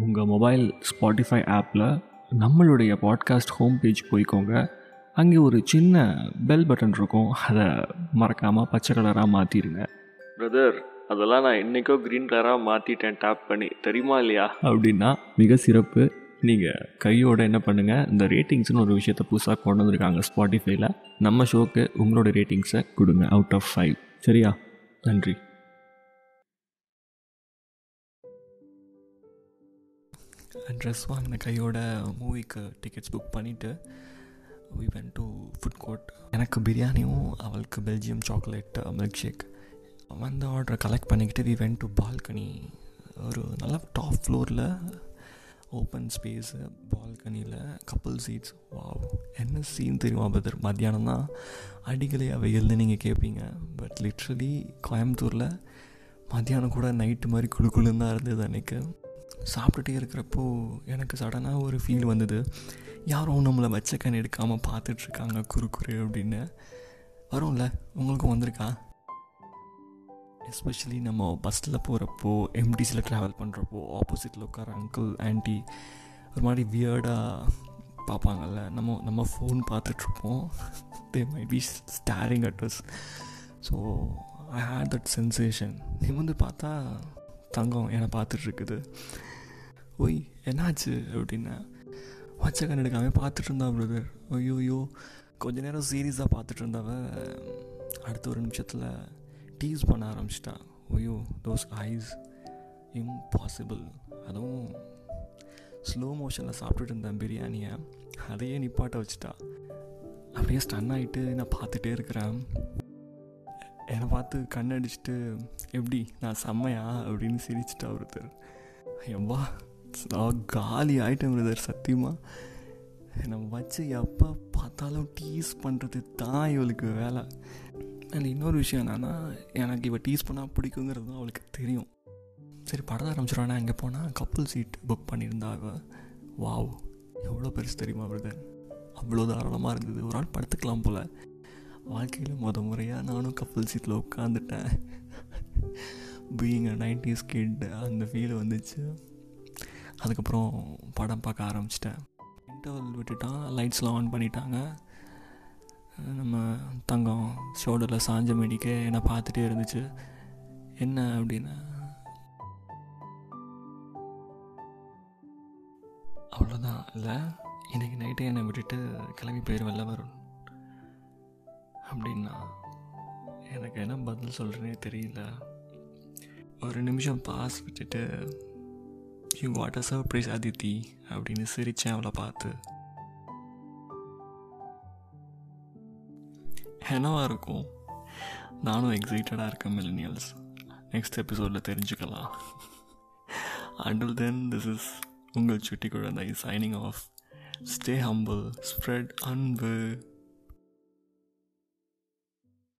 உங்கள் mobile Spotify ஆப்பில் நம்மளுடைய பாட்காஸ்ட் ஹோம் பேஜ் போய்க்கோங்க. அங்கே ஒரு சின்ன பெல் பட்டன் இருக்கும். அதை மறக்காமல் பச்சை கலராக மாற்றிடுங்க பிரதர் அதெல்லாம் நான் இன்றைக்கோ க்ரீன் கலராக மாற்றிட்டேன் டேப் பண்ணி. தெரியுமா இல்லையா? அப்படின்னா மிக சிறப்பு. நீங்கள் கையோட என்ன பண்ணுங்கள் இந்த ரேட்டிங்ஸ்னு ஒரு விஷயத்தை புதுசாக கொண்டு வந்திருக்காங்க ஸ்பாட்டிஃபைல நம்ம ஷோக்கு உங்களோட ரேட்டிங்ஸை கொடுங்க. அவுட் ஆஃப் ஃபைவ் சரியா? நன்றி. ட்ரெஸ் வாங்கின கையோட மூவிக்கு டிக்கெட்ஸ் புக் பண்ணிவிட்டு we went to food court எனக்கு பிரியாணியும் அவளுக்கு பெல்ஜியம் சாக்லேட் மில்க் ஷேக் வந்த ஆர்டரை கலெக்ட் பண்ணிக்கிட்டு வி வென் டு பால்கனி ஒரு நல்ல டாப் ஃப்ளோரில் ஓப்பன் ஸ்பேஸு பால்கனியில் கப்புள் சீட்ஸ் வாவ் என்ன சீன் தெரியுமா பதர் மத்தியானம் தான் அடிக்கலையா வெயில்னு நீங்கள் கேட்பீங்க பட் லிட்ரலி கோயம்புத்தூரில் மத்தியானம் கூட நைட்டு மாதிரி குழு குழுன்னு தான் இருந்தது அன்றைக்கு சாப்பிட்டுட்டே இருக்கிறப்போ எனக்கு சடனாக ஒரு ஃபீல் வந்தது. யாரும் நம்மளை வச்ச கண் எடுக்காமல் பார்த்துட்ருக்காங்க குறு குறு அப்படின்னு. வரும்ல உங்களுக்கும் வந்திருக்கா? எஸ்பெஷலி நம்ம பஸ்ஸில் போகிறப்போ எம்டிசியில் ட்ராவல் பண்ணுறப்போ ஆப்போசிட்டில் உட்கார அங்கிள் ஆன்ட்டி ஒரு மாதிரி வியர்டாக பார்ப்பாங்கல்ல. நம்ம நம்ம ஃபோன் பார்த்துட்ருப்போம். They may be staring at us so I hate that sensation நிமிந்து பார்த்தா தங்கம் என்னை பார்த்துட்ருக்குது. ஒய் என்னாச்சு? அப்படின்னா வச்ச கண் எடுக்காமல் பார்த்துட்டு இருந்தா பிரதர் ஐயோ ஐயோ கொஞ்ச நேரம் சீரியஸாக பார்த்துட்டு இருந்தவ அடுத்த ஒரு நிமிஷத்தில் டீஸ் பண்ண ஆரம்பிச்சிட்டா. ஐயோ தோஸ் ஐஸ் இம்பாசிபிள் அதுவும் ஸ்லோ மோஷனில் சாப்பிட்டுட்டு இருந்தேன் பிரியாணியை அதையே நிப்பாட்ட வச்சுட்டா. அப்படியே ஸ்டன் ஆகிட்டு நான் பார்த்துட்டே இருக்கிறேன். என்னை பார்த்து கண்ணடிச்சிட்டு எப்படி? நான் செம்மையா? அப்படின்னு சிரிச்சிட்டா ஒருத்தர் எவ்வா காலி ஆகிட்டேன் பிரதர் சத்தியமாக நம்ம வச்சு எப்போ பார்த்தாலும் டீஸ் பண்ணுறது தான் இவளுக்கு வேலை. அதில் இன்னொரு விஷயம் என்னென்னா எனக்கு இவள் டீஸ் பண்ணால் பிடிக்குங்கிறது தான் அவளுக்கு தெரியும். சரி படத்தை ஆரம்பிச்சிடுவானா அங்கே போனால் கப்புள் சீட் புக் பண்ணியிருந்தா அவள் வாவ் எவ்வளோ பெருசு தெரியுமா பிரதர் அவ்வளோ தாராளமாக இருந்தது. ஒரு ஆள் படுத்துக்கலாம் போல். வாழ்க்கையில் முத முறையாக நானும் கப்புள் சீட்டில் உட்காந்துட்டேன் பீயிங் அ நைன்டிஸ் கிட் அந்த ஃபீல் வந்துச்சு. அதுக்கப்புறம் படம் பார்க்க ஆரம்பிச்சிட்டேன். இன்டர்வல் விட்டுட்டான். லைட்ஸ்லாம் ஆன் பண்ணிட்டாங்க. நம்ம தங்கம் ஷோல்டரில் சாஞ்ச மேடிக்க என்னை பார்த்துட்டே இருந்துச்சு. என்ன அப்படின்னா? அவ்வளோதான் இல்லை இன்றைக்கி நைட்டே என்னை விட்டுட்டு கிளம்பி போயிடுவல்ல வரும் அப்படின்னா எனக்கு என்ன பதில் சொல்கிறேனே தெரியல. ஒரு நிமிஷம் பாஸ் விட்டுட்டு you what a surprise Aditi அப்படின்னு சிரித்தேன் அவளை பார்த்து. என்னவா இருக்கும்? நானும் எக்ஸைட்டடாக இருக்கேன் மில்லினியல்ஸ் நெக்ஸ்ட் எபிசோடில் தெரிஞ்சுக்கலாம். அண்டில் தென் திஸ் இஸ் உங்கள் சுட்டி குழந்தை shining off stay humble spread அன்பு